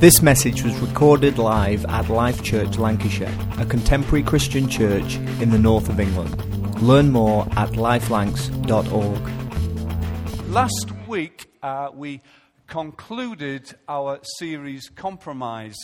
This message was recorded live at Life Church Lancashire, a contemporary Christian church in the north of England. Learn more at lifelancs.org. Last week, uh, we concluded our series Compromise.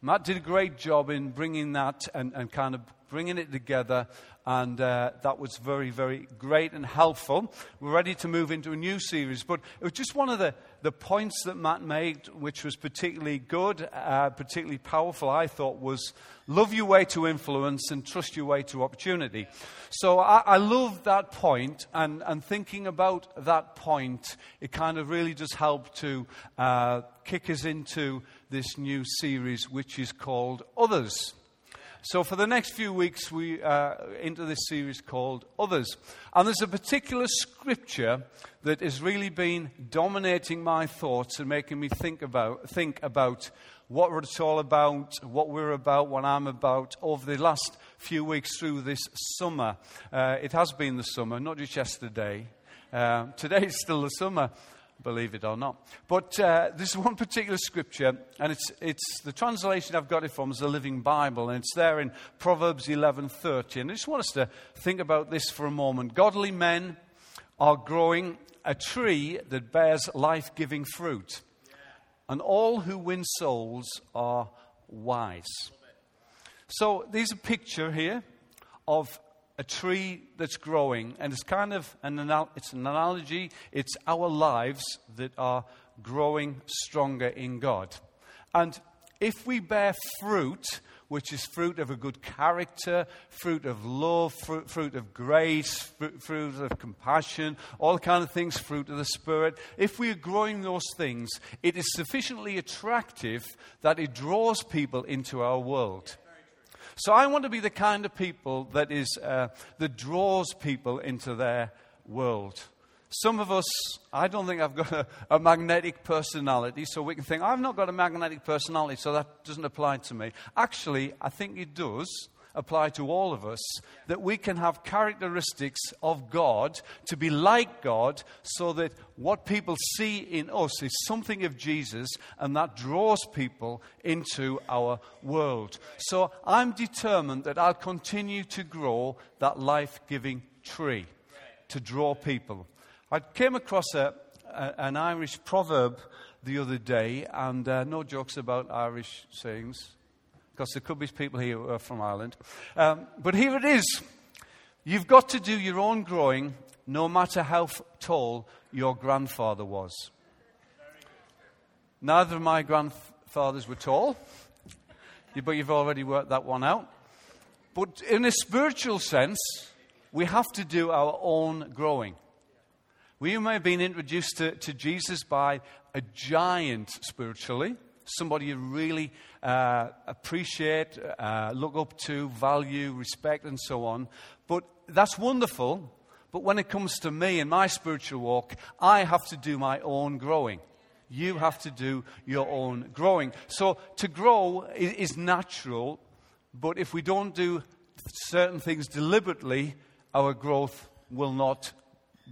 Matt did a great job in bringing that and, and kind of bringing it together, and uh, that was very, very great and helpful. We're ready to move into a new series, but it was just one of the, the points that Matt made, which was particularly good, uh, particularly powerful, I thought, was love your way to influence and trust your way to opportunity. So I, I love that point, and, and thinking about that point, it kind of really does help to uh, kick us into this new series, which is called Others. So, for the next few weeks, we uh, into this series called Others. And there's a particular scripture that has really been dominating my thoughts and making me think about, think about what it's all about, what we're about, what I'm about over the last few weeks through this summer. Uh, it has been the summer, not just yesterday. Uh, today is still the summer believe it or not. But uh, this one particular scripture, and it's, it's the translation I've got it from is the Living Bible, and it's there in Proverbs 11:30. And I just want us to think about this for a moment. Godly men are growing a tree that bears life-giving fruit, and all who win souls are wise. So there's a picture here of a tree that's growing, and it's kind of an, it's an analogy. It's our lives that are growing stronger in God. And if we bear fruit, which is fruit of a good character, fruit of love, fruit, fruit of grace, fruit, fruit, of compassion, all kind of things, fruit of the Spirit. If we are growing those things, it is sufficiently attractive that it draws people into our world. So I want to be the kind of people that is uh, that draws people into their world. Some of us, I don't think I've got a, a, magnetic personality, so we can think, I've not got a magnetic personality, so that doesn't apply to me. Actually, I think it does apply to all of us that we can have characteristics of God to be like God so that what people see in us is something of Jesus and that draws people into our world. So I'm determined that I'll continue to grow that life giving tree to draw people. I came across a, a, an Irish proverb the other day, and uh, no jokes about Irish sayings because there could be people here who are from Ireland. Um, but here it is. You've got to do your own growing no matter how f- tall your grandfather was. Neither of my grandfathers were tall, but you've already worked that one out. But in a spiritual sense, we have to do our own growing. We may have been introduced to, to Jesus by a giant spiritually, somebody you really uh, appreciate, uh, look up to, value, respect, and so on. But that's wonderful. But when it comes to me and my spiritual walk, I have to do my own growing. You have to do your own growing. So to grow is, is natural, but if we don't do certain things deliberately, our growth will not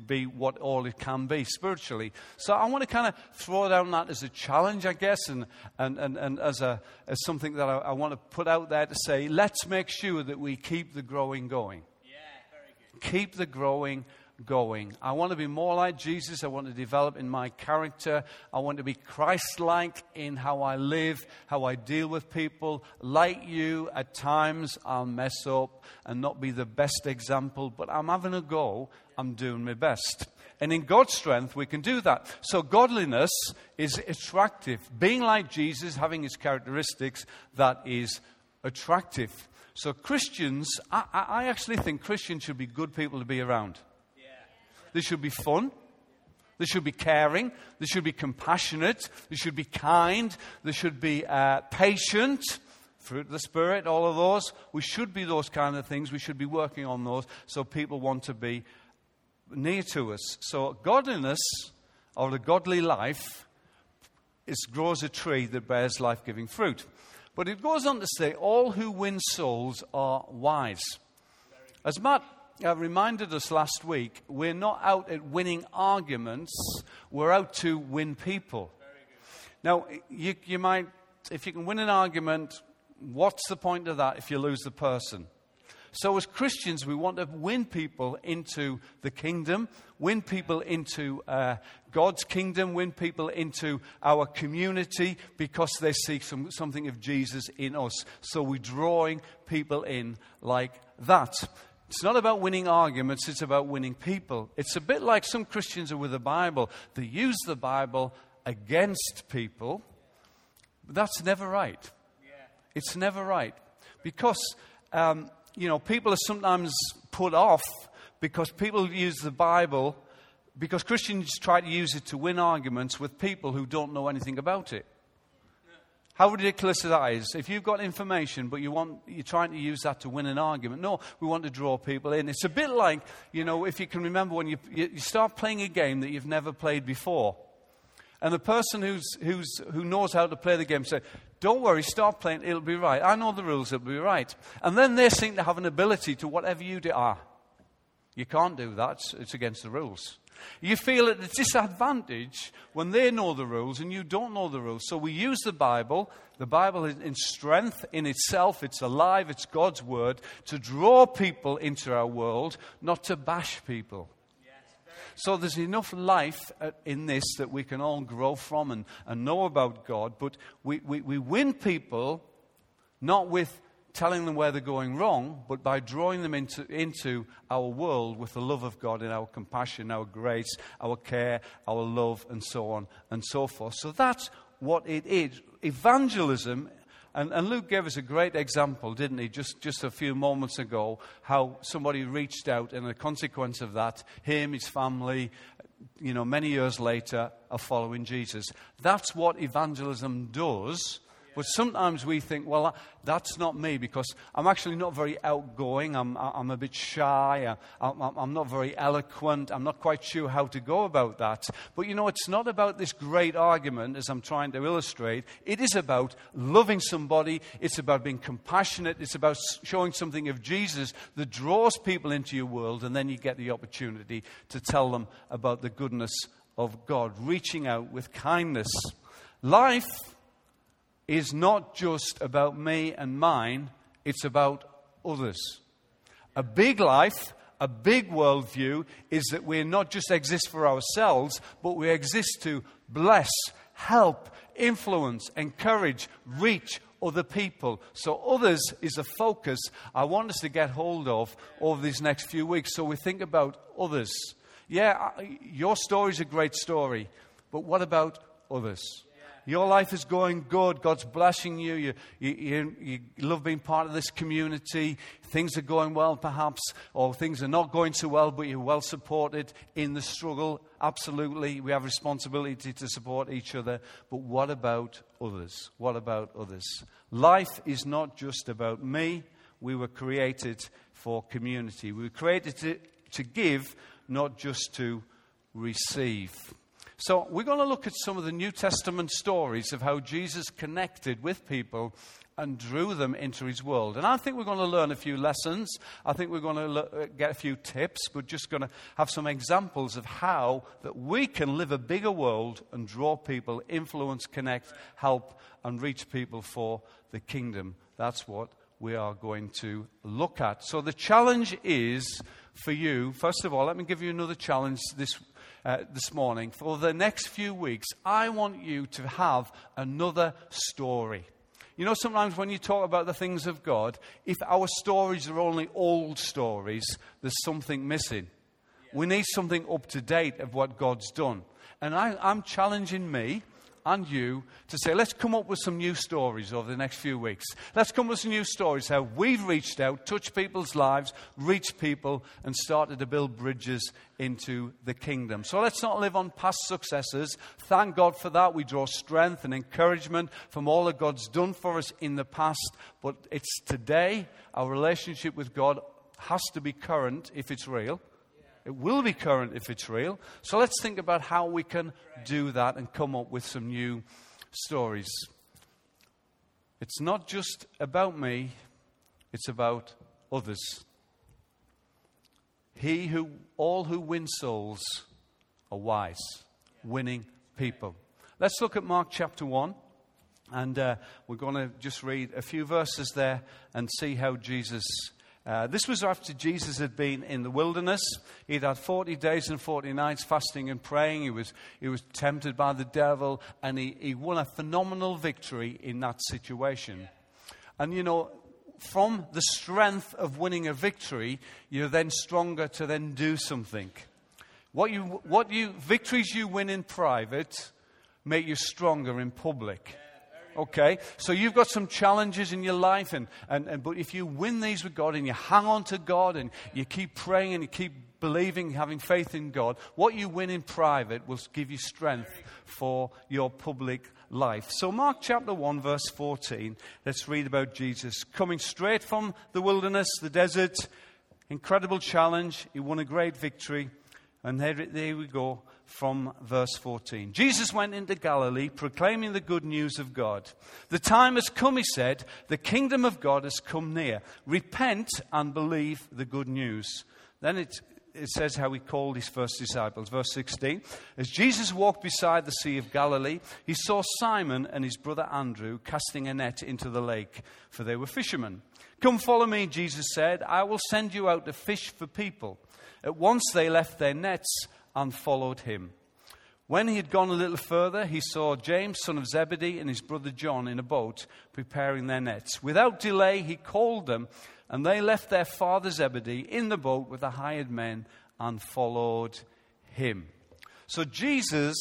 be what all it can be spiritually. So I want to kind of throw down that as a challenge, I guess, and, and, and, and as, a, as something that I, I want to put out there to say, let's make sure that we keep the growing going. Yeah, very good. Keep the growing going. I want to be more like Jesus. I want to develop in my character. I want to be Christ like in how I live, how I deal with people. Like you, at times I'll mess up and not be the best example, but I'm having a go. I'm doing my best. And in God's strength, we can do that. So, godliness is attractive. Being like Jesus, having his characteristics, that is attractive. So, Christians, I, I actually think Christians should be good people to be around. They should be fun. They should be caring. They should be compassionate. They should be kind. They should be uh, patient. Fruit of the Spirit, all of those. We should be those kind of things. We should be working on those so people want to be near to us. So, godliness or the godly life is, grows a tree that bears life giving fruit. But it goes on to say, all who win souls are wise. As Matt uh, reminded us last week, we're not out at winning arguments, we're out to win people. Now, you, you might if you can win an argument, what's the point of that if you lose the person? So, as Christians, we want to win people into the kingdom, win people into uh, God's kingdom, win people into our community because they see some, something of Jesus in us. So, we're drawing people in like that. It's not about winning arguments, it's about winning people. It's a bit like some Christians are with the Bible. They use the Bible against people, but that's never right. It's never right. Because um, you know, people are sometimes put off because people use the Bible, because Christians try to use it to win arguments with people who don't know anything about it. How ridiculous that is. If you've got information, but you want, you're trying to use that to win an argument. No, we want to draw people in. It's a bit like, you know, if you can remember when you, you start playing a game that you've never played before. And the person who's, who's, who knows how to play the game says, don't worry, start playing, it'll be right. I know the rules, it'll be right. And then they seem to have an ability to whatever you do. Ah, you can't do that, it's against the rules. You feel at a disadvantage when they know the rules and you don't know the rules. So we use the Bible. The Bible is in strength in itself, it's alive, it's God's word, to draw people into our world, not to bash people. So there's enough life in this that we can all grow from and, and know about God. But we, we, we win people not with telling them where they're going wrong, but by drawing them into, into our world with the love of God and our compassion, our grace, our care, our love, and so on and so forth. So that's what it is. Evangelism and, and, Luke gave us a great example, didn't he, just, just a few moments ago, how somebody reached out, and the consequence of that, him, his family, you know, many years later, are following Jesus. That's what evangelism does but sometimes we think, well, that's not me because I'm actually not very outgoing. I'm, I'm a bit shy. I'm, I'm not very eloquent. I'm not quite sure how to go about that. But you know, it's not about this great argument as I'm trying to illustrate. It is about loving somebody. It's about being compassionate. It's about showing something of Jesus that draws people into your world. And then you get the opportunity to tell them about the goodness of God, reaching out with kindness. Life is not just about me and mine, it's about others. A big life, a big worldview is that we not just exist for ourselves, but we exist to bless, help, influence, encourage, reach other people. So, others is a focus I want us to get hold of over these next few weeks. So, we think about others. Yeah, your story is a great story, but what about others? Your life is going good. God's blessing you. You, you, you. you, love being part of this community. Things are going well, perhaps, or things are not going so well, but you're well supported in the struggle. Absolutely. We have responsibility to support each other. But what about others? What about others? Life is not just about me. We were created for community. We were created to, to give, not just to receive. So, we're going to look at some of the New Testament stories of how Jesus connected with people and drew them into his world. And I think we're going to learn a few lessons. I think we're going to uh, get a few tips. We're just going to have some examples of how that we can live a bigger world and draw people, influence, connect, help, and reach people for the kingdom. That's what we are going to look at. So the challenge is for you, first of all, let me give you another challenge this uh, this morning. For the next few weeks, I want you to have another story. You know, sometimes when you talk about the things of God, if our stories are only old stories, there's something missing. We need something up to date of what God's done. And I, I'm challenging me and you to say, let's come up with some new stories over the next few weeks. Let's come up with some new stories how we've reached out, touched people's lives, reached people, and started to build bridges into the kingdom. So let's not live on past successes. Thank God for that. We draw strength and encouragement from all that God's done for us in the past. But it's today, our relationship with God has to be current if it's real. It will be current if it's real. So let's think about how we can do that and come up with some new stories. It's not just about me, it's about others. He who, all who win souls are wise, winning people. Let's look at Mark chapter 1. And uh, we're going to just read a few verses there and see how Jesus. Uh, this was after Jesus had been in the wilderness. He'd had 40 days and 40 nights fasting and praying. He was, he was tempted by the devil, and he, he won a phenomenal victory in that situation. And you know, from the strength of winning a victory, you're then stronger to then do something. What you, what you, victories you win in private make you stronger in public. Okay? So you've got some challenges in your life, and, and, and, but if you win these with God and you hang on to God and you keep praying and you keep believing, having faith in God, what you win in private will give you strength for your public life. So, Mark chapter 1, verse 14, let's read about Jesus coming straight from the wilderness, the desert, incredible challenge. He won a great victory. And there, there we go from verse 14. Jesus went into Galilee proclaiming the good news of God. The time has come, he said. The kingdom of God has come near. Repent and believe the good news. Then it, it says how he called his first disciples. Verse 16 As Jesus walked beside the Sea of Galilee, he saw Simon and his brother Andrew casting a net into the lake, for they were fishermen. Come follow me, Jesus said. I will send you out to fish for people. At once they left their nets and followed him. When he had gone a little further, he saw James, son of Zebedee, and his brother John in a boat preparing their nets. Without delay, he called them, and they left their father Zebedee in the boat with the hired men and followed him. So Jesus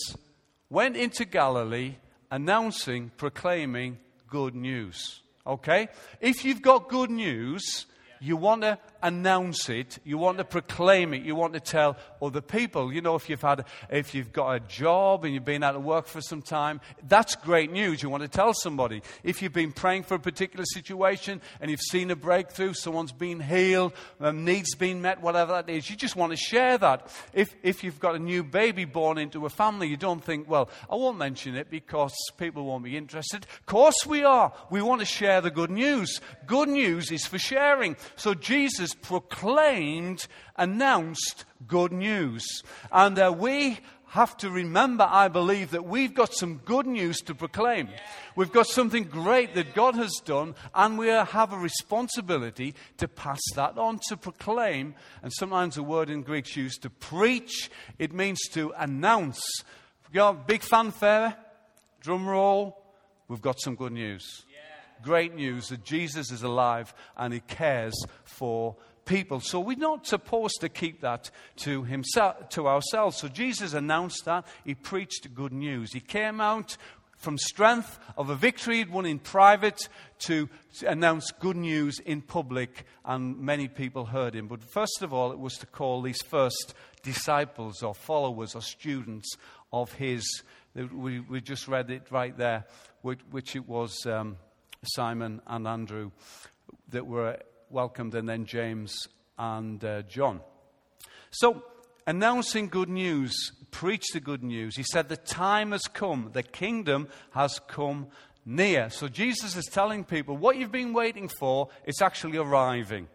went into Galilee announcing, proclaiming good news. Okay? If you've got good news, you want to announce it, you want to proclaim it, you want to tell other people. You know, if you've had, if you've got a job and you've been out of work for some time, that's great news. You want to tell somebody. If you've been praying for a particular situation and you've seen a breakthrough, someone's been healed, um, needs been met, whatever that is, you just want to share that. If, if you've got a new baby born into a family, you don't think, well, I won't mention it because people won't be interested. Of course we are. We want to share the good news. Good news is for sharing. So Jesus proclaimed, announced good news. And uh, we have to remember, I believe, that we've got some good news to proclaim. We've got something great that God has done, and we have a responsibility to pass that on, to proclaim. And sometimes the word in Greek is used to preach, it means to announce. You got big fanfare, drum roll, we've got some good news great news that Jesus is alive and he cares for people. So we're not supposed to keep that to himself to ourselves. So Jesus announced that. He preached good news. He came out from strength of a victory he'd won in private to announce good news in public, and many people heard him. But first of all, it was to call these first disciples or followers or students of his. We, we just read it right there, which, which it was. Um, Simon and Andrew that were welcomed, and then James and uh, John. So, announcing good news, preach the good news. He said, The time has come, the kingdom has come near. So, Jesus is telling people, What you've been waiting for, it's actually arriving.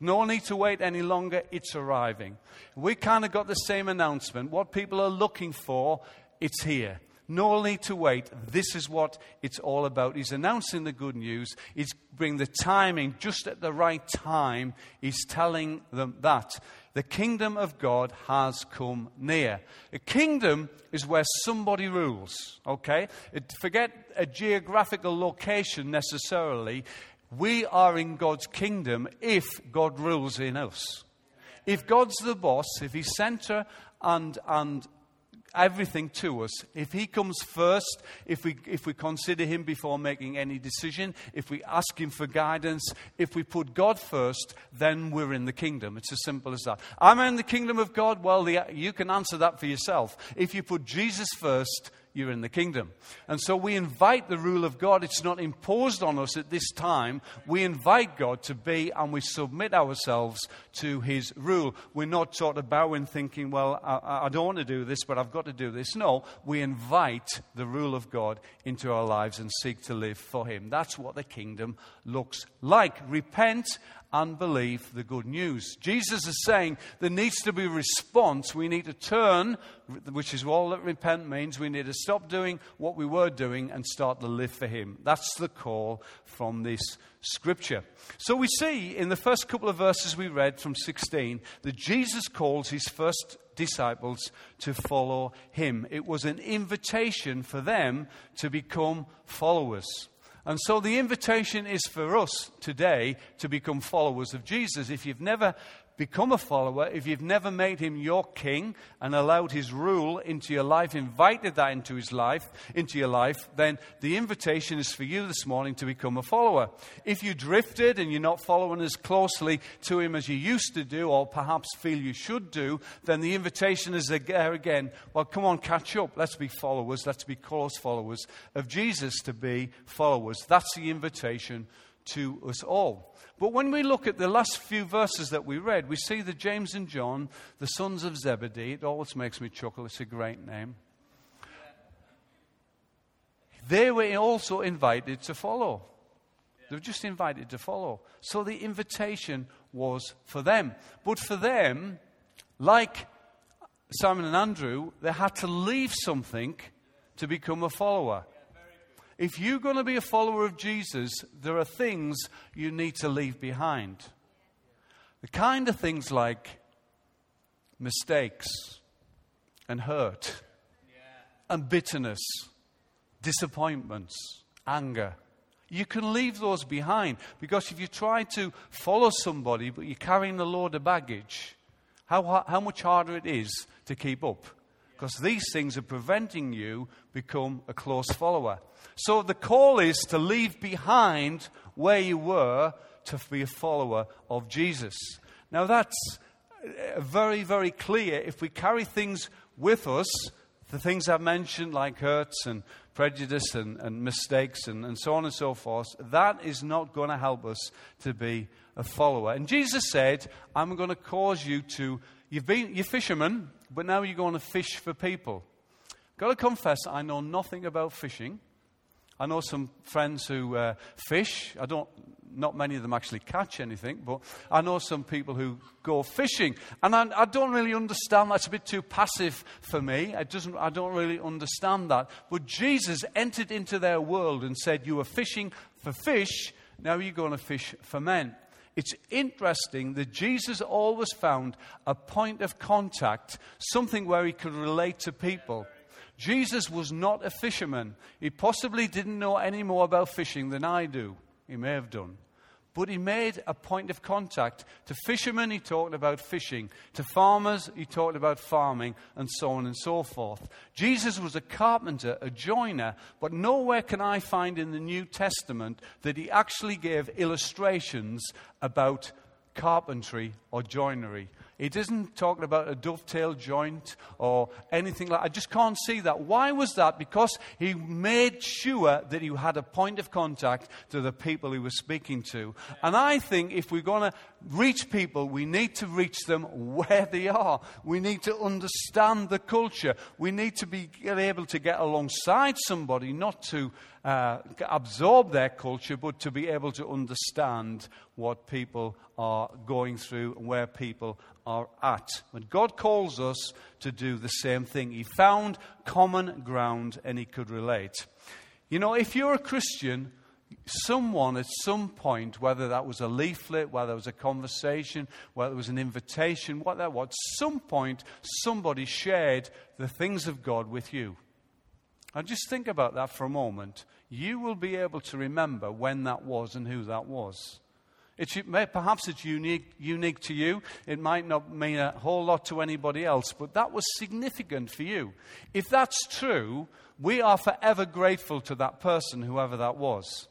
No need to wait any longer, it's arriving. We kind of got the same announcement. What people are looking for, it's here. No need to wait. This is what it's all about. He's announcing the good news. He's bringing the timing just at the right time. He's telling them that. The kingdom of God has come near. A kingdom is where somebody rules, okay? Uh, forget a geographical location necessarily. We are in God's kingdom if God rules in us. If God's the boss, if He's center and, and everything to us. If He comes first, if we, if we consider Him before making any decision, if we ask Him for guidance, if we put God first, then we're in the kingdom. It's as simple as that. Am I in the kingdom of God? Well, the, you can answer that for yourself. If you put Jesus first, you're in the kingdom. And so we invite the rule of God. It's not imposed on us at this time. We invite God to be and we submit ourselves to his rule. We're not sort of bowing thinking, well, I, I don't want to do this, but I've got to do this. No, we invite the rule of God into our lives and seek to live for him. That's what the kingdom looks like. Repent and believe the good news. Jesus is saying there needs to be a response. We need to turn which is all that repent means. We need to stop doing what we were doing and start to live for Him. That's the call from this scripture. So we see in the first couple of verses we read from 16 that Jesus calls his first disciples to follow him. It was an invitation for them to become followers. And so the invitation is for us today to become followers of Jesus. If you've never become a follower, if you've never made him your king and allowed his rule into your life, invited that into his life, into your life, then the invitation is for you this morning to become a follower. If you drifted and you're not following as closely to him as you used to do, or perhaps feel you should do, then the invitation is there again. Well, come on, catch up. Let's be followers. Let's be close followers of Jesus to be followers. That's the invitation to us all. But when we look at the last few verses that we read, we see that James and John, the sons of Zebedee, it always makes me chuckle, it's a great name. They were also invited to follow. They were just invited to follow. So the invitation was for them. But for them, like Simon and Andrew, they had to leave something to become a follower. If you're going to be a follower of Jesus, there are things you need to leave behind. The kind of things like mistakes and hurt and bitterness, disappointments, anger. You can leave those behind because if you try to follow somebody but you're carrying a load of baggage, how, how much harder it is to keep up. Because these things are preventing you become a close follower. So the call is to leave behind where you were to be a follower of Jesus. Now that's uh, very, very clear. If we carry things with us, the things I've mentioned, like hurts and prejudice and, and mistakes and, and so on and so forth, that is not going to help us to be a follower. And Jesus said, I'm going to cause you to, you've been, you're fishermen, but now you're going to fish for people. Got to confess, I know nothing about fishing. I know some friends who uh, fish. I don't, not many of them actually catch anything, but I know some people who go fishing. And I, I don't really understand That's a bit too passive for me. It doesn't, I don't really understand that. But Jesus entered into their world and said, You are fishing for fish, now you're going to fish for men. It's interesting that Jesus always found a point of contact, something where he could relate to people. Jesus was not a fisherman. He possibly didn't know any more about fishing than I do. He may have done. But he made a point of contact. To fishermen, he talked about fishing. To farmers, he talked about farming, and so on and so forth. Jesus was a carpenter, a joiner, but nowhere can I find in the New Testament that he actually gave illustrations about carpentry or joinery. It isn't talking about a dovetail joint or anything like I just can't see that. Why was that? Because he made sure that he had a point of contact to the people he was speaking to. And I think if we're going to reach people, we need to reach them where they are. We need to understand the culture. We need to be able to get alongside somebody, not to uh, absorb their culture, but to be able to understand what people are going through and where people are at. But God calls us to do the same thing. He found common ground and he could relate. You know, if you're a Christian, someone at some point, whether that was a leaflet, whether it was a conversation, whether it was an invitation, what that was, some point somebody shared the things of God with you. Now, just think about that for a moment. You will be able to remember when that was and who that was. It's, perhaps it's unique, unique to you. It might not mean a whole lot to anybody else, but that was significant for you. If that's true, we are forever grateful to that person, whoever that was.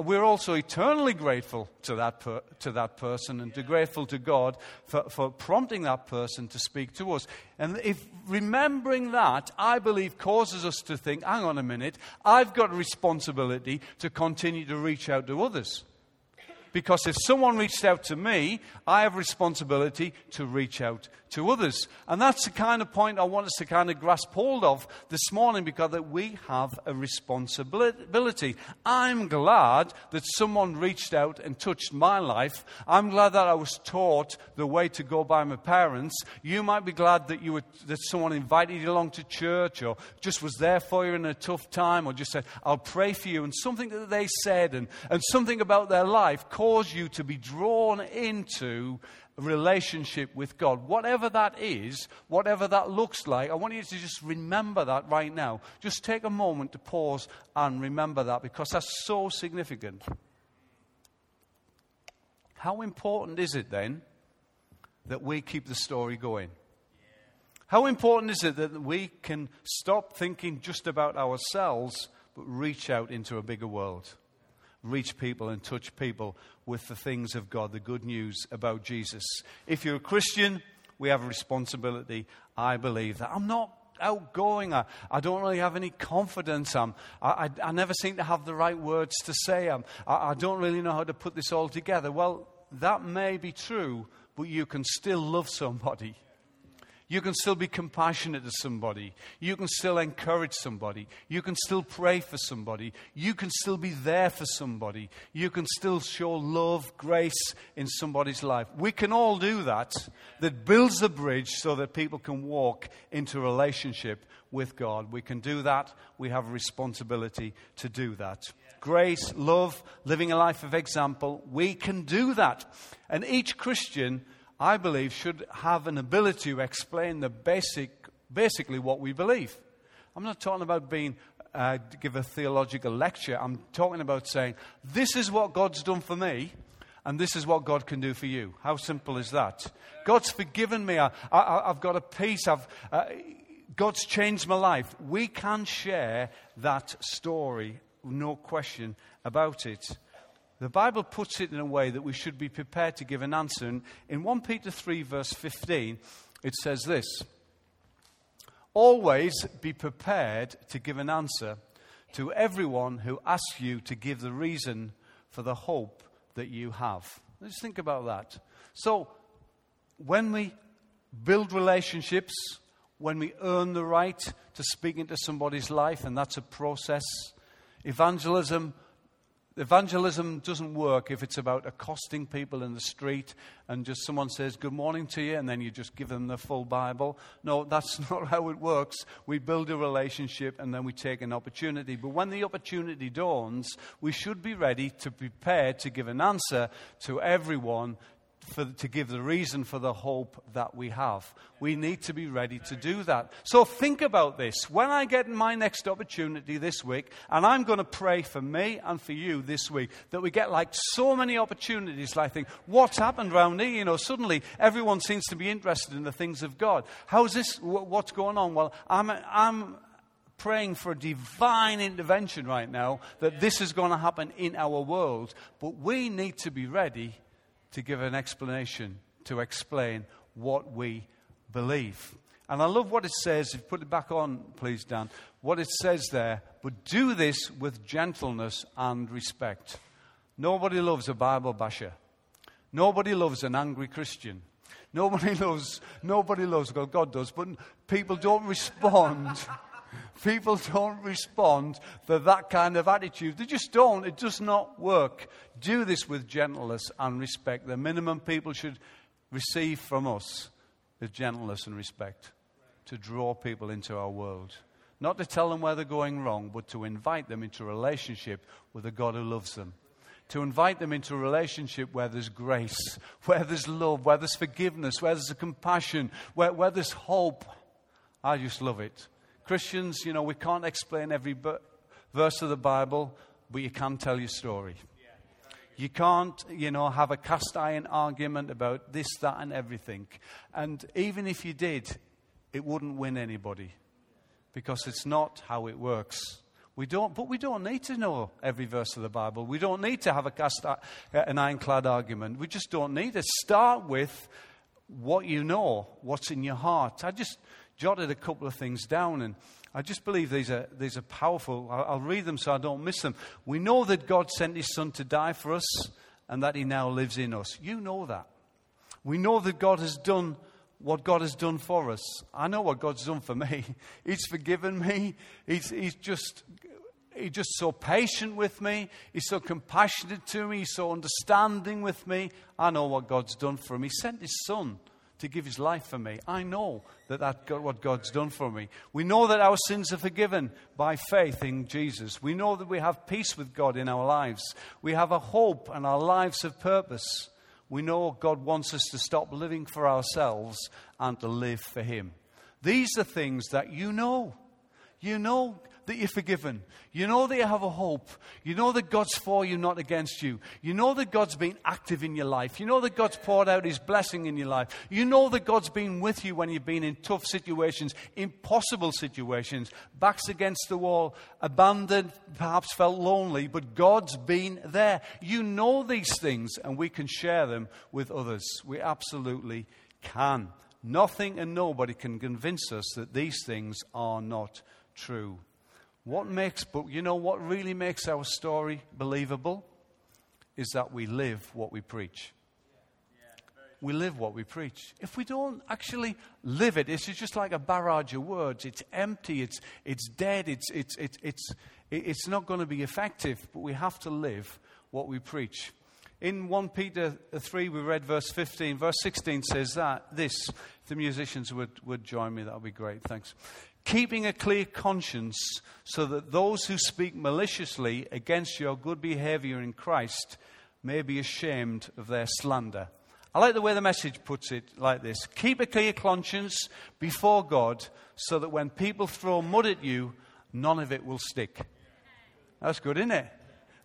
We're also eternally grateful to that, per, to that person and to grateful to God for, for prompting that person to speak to us. And if remembering that, I believe, causes us to think hang on a minute, I've got a responsibility to continue to reach out to others. Because if someone reached out to me, I have responsibility to reach out to others. And that's the kind of point I want us to kind of grasp hold of this morning because that we have a responsibility. I'm glad that someone reached out and touched my life. I'm glad that I was taught the way to go by my parents. You might be glad that you were, that someone invited you along to church or just was there for you in a tough time or just said, I'll pray for you. And something that they said and, and something about their life caused you to be drawn into relationship with God. Whatever that is, whatever that looks like, I want you to just remember that right now. Just take a moment to pause and remember that because that's so significant. How important is it then that we keep the story going? How important is it that we can stop thinking just about ourselves but reach out into a bigger world? Reach people and touch people with the things of God, the good news about Jesus. If you're a Christian, we have a responsibility. I believe that. I'm not outgoing. I, I don't really have any confidence. I'm, I, I, I never seem to have the right words to say. I'm, I, I don't really know how to put this all together. Well, that may be true, but you can still love somebody. You can still be compassionate to somebody. You can still encourage somebody. You can still pray for somebody. You can still be there for somebody. You can still show love, grace in somebody's life. We can all do that. That builds a bridge so that people can walk into relationship with God. We can do that. We have a responsibility to do that. Grace, love, living a life of example. We can do that. And each Christian I believe, should have an ability to explain the basic, basically what we believe. I'm not talking about being uh, give a theological lecture. I'm talking about saying, this is what God's done for me, and this is what God can do for you. How simple is that? God's forgiven me. I, have got a peace. I've, uh, God's changed my life. We can share that story, no question about it. The Bible puts it in a way that we should be prepared to give an answer. And in 1 Peter 3, verse 15, it says this Always be prepared to give an answer to everyone who asks you to give the reason for the hope that you have. Let's think about that. So, when we build relationships, when we earn the right to speak into somebody's life, and that's a process, evangelism Evangelism doesn't work if it's about accosting people in the street and just someone says good morning to you and then you just give them the full Bible. No, that's not how it works. We build a relationship and then we take an opportunity. But when the opportunity dawns, we should be ready to prepare to give an answer to everyone for, to give the reason for the hope that we have. We need to be ready to do that. So think about this. When I get my next opportunity this week, and I'm going to pray for me and for you this week, that we get like so many opportunities. Like, think, what's happened around here? You know, suddenly everyone seems to be interested in the things of God. How's this? What's going on? Well, I'm, I'm praying for a divine intervention right now that this is going to happen in our world. But we need to be ready to give an explanation, to explain what we believe. And I love what it says. If you put it back on, please, Dan. What it says there, but do this with gentleness and respect. Nobody loves a Bible basher. Nobody loves an angry Christian. Nobody loves, nobody loves God. God does, but people don't respond. People don't respond to that kind of attitude. They just don't. It does not work. Do this with gentleness and respect. The minimum people should receive from us is gentleness and respect to draw people into our world. Not to tell them where they're going wrong, but to invite them into a relationship with a God who loves them. To invite them into a relationship where there's grace, where there's love, where there's forgiveness, where there's compassion, where, where there's hope. I just love it. Christians, you know, we can't explain every verse of the Bible, but you can tell your story. You can't, you know, have a cast iron argument about this, that, and everything. And even if you did, it wouldn't win anybody because it's not how it works. We don't, but we don't need to know every verse of the Bible. We don't need to have a cast, uh, an ironclad argument. We just don't need to start with what you know, what's in your heart. I just jotted a couple of things down, and I just believe these are, these are powerful. I'll, I'll read them so I don't miss them. We know that God sent his Son to die for us and that he now lives in us. You know that. We know that God has done what God has done for us. I know what God's done for me. He's forgiven me. He's, he's just He's just so patient with me. He's so compassionate to me. He's so understanding with me. I know what God's done for me. He sent his son to give his life for me. I know that that's what God's done for me. We know that our sins are forgiven by faith in Jesus. We know that we have peace with God in our lives. We have a hope and our lives have purpose. We know God wants us to stop living for ourselves and to live for Him. These are things that you know. You know that you're forgiven. You know that you have a hope. You know that God's for you, not against you. You know that God's been active in your life. You know that God's poured out His blessing in your life. You know that God's been with you when you've been in tough situations, impossible situations, backs against the wall, abandoned, perhaps felt lonely, but God's been there. You know these things, and we can share them with others. We absolutely can. Nothing and nobody can convince us that these things are not true. What makes, but you know what really makes our story believable? Is that we live what we preach. We live what we preach. If we don't actually live it, it's just like a barrage of words. It's empty, it's, it's dead, it's, it's, it's, it's, it's not going to be effective, but we have to live what we preach. In 1 Peter 3, we read verse 15. Verse 16 says that this. If the musicians would, would join me, that would be great. Thanks keeping a clear conscience so that those who speak maliciously against your good behavior in Christ may be ashamed of their slander. I like the way the message puts it like this Keep a clear conscience before God so that when people throw mud at you, none of it will stick. That's good, isn't it?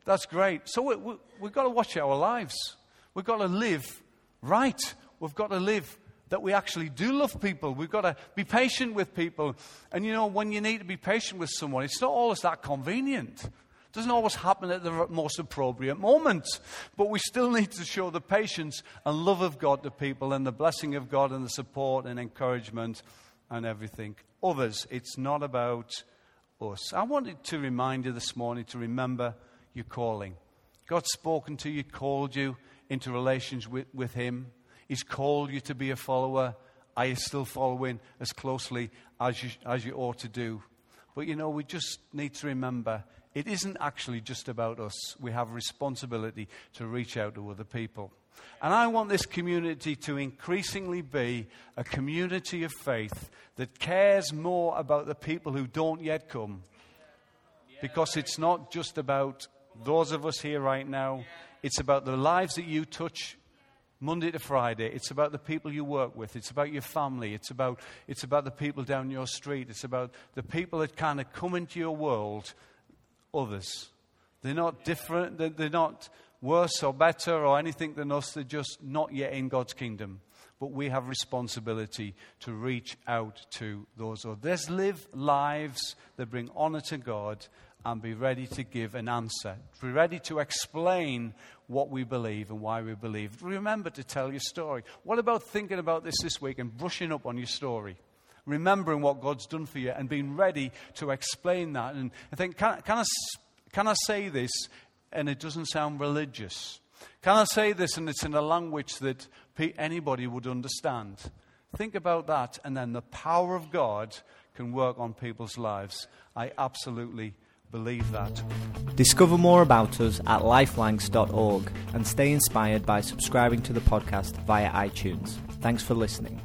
That's great. So we, we, we've got to watch our lives. We've got to live right. We've got to live that we actually do love people. We've got to be patient with people. And you know, when you need to be patient with someone, it's not always that convenient. It doesn't always happen at the most appropriate moment. But we still need to show the patience and love of God to people and the blessing of God and the support and encouragement and everything. Others, it's not about us. I wanted to remind you this morning to remember your calling. God's spoken to you, called you into relations with, with Him. He's called you to be a follower. Are you still following as closely as you, as you ought to do? But you know, we just need to remember it isn't actually just about us. We have responsibility to reach out to other people. And I want this community to increasingly be a community of faith that cares more about the people who don't yet come. Because it's not just about those of us here right now, it's about the lives that you touch Monday to Friday. It's about the people you work with. It's about your family. It's about, it's about the people down your street. It's about the people that kind of come into your world, others. They're not different. They're, not worse or better or anything than us. They're just not yet in God's kingdom. But we have responsibility to reach out to those others. Live lives that bring honor to God and be ready to give an answer. Be ready to explain what we believe and why we believe. Remember to tell your story. What about thinking about this this week and brushing up on your story? Remembering what God's done for you and being ready to explain that. And I think, can, can, I, can I say this and it doesn't sound religious? Can I say this and it's in a language that anybody would understand? Think about that, and then the power of God can work on people's lives. I absolutely believe that. Discover more about us at lifelancs.org and stay inspired by subscribing to the podcast via iTunes. Thanks for listening.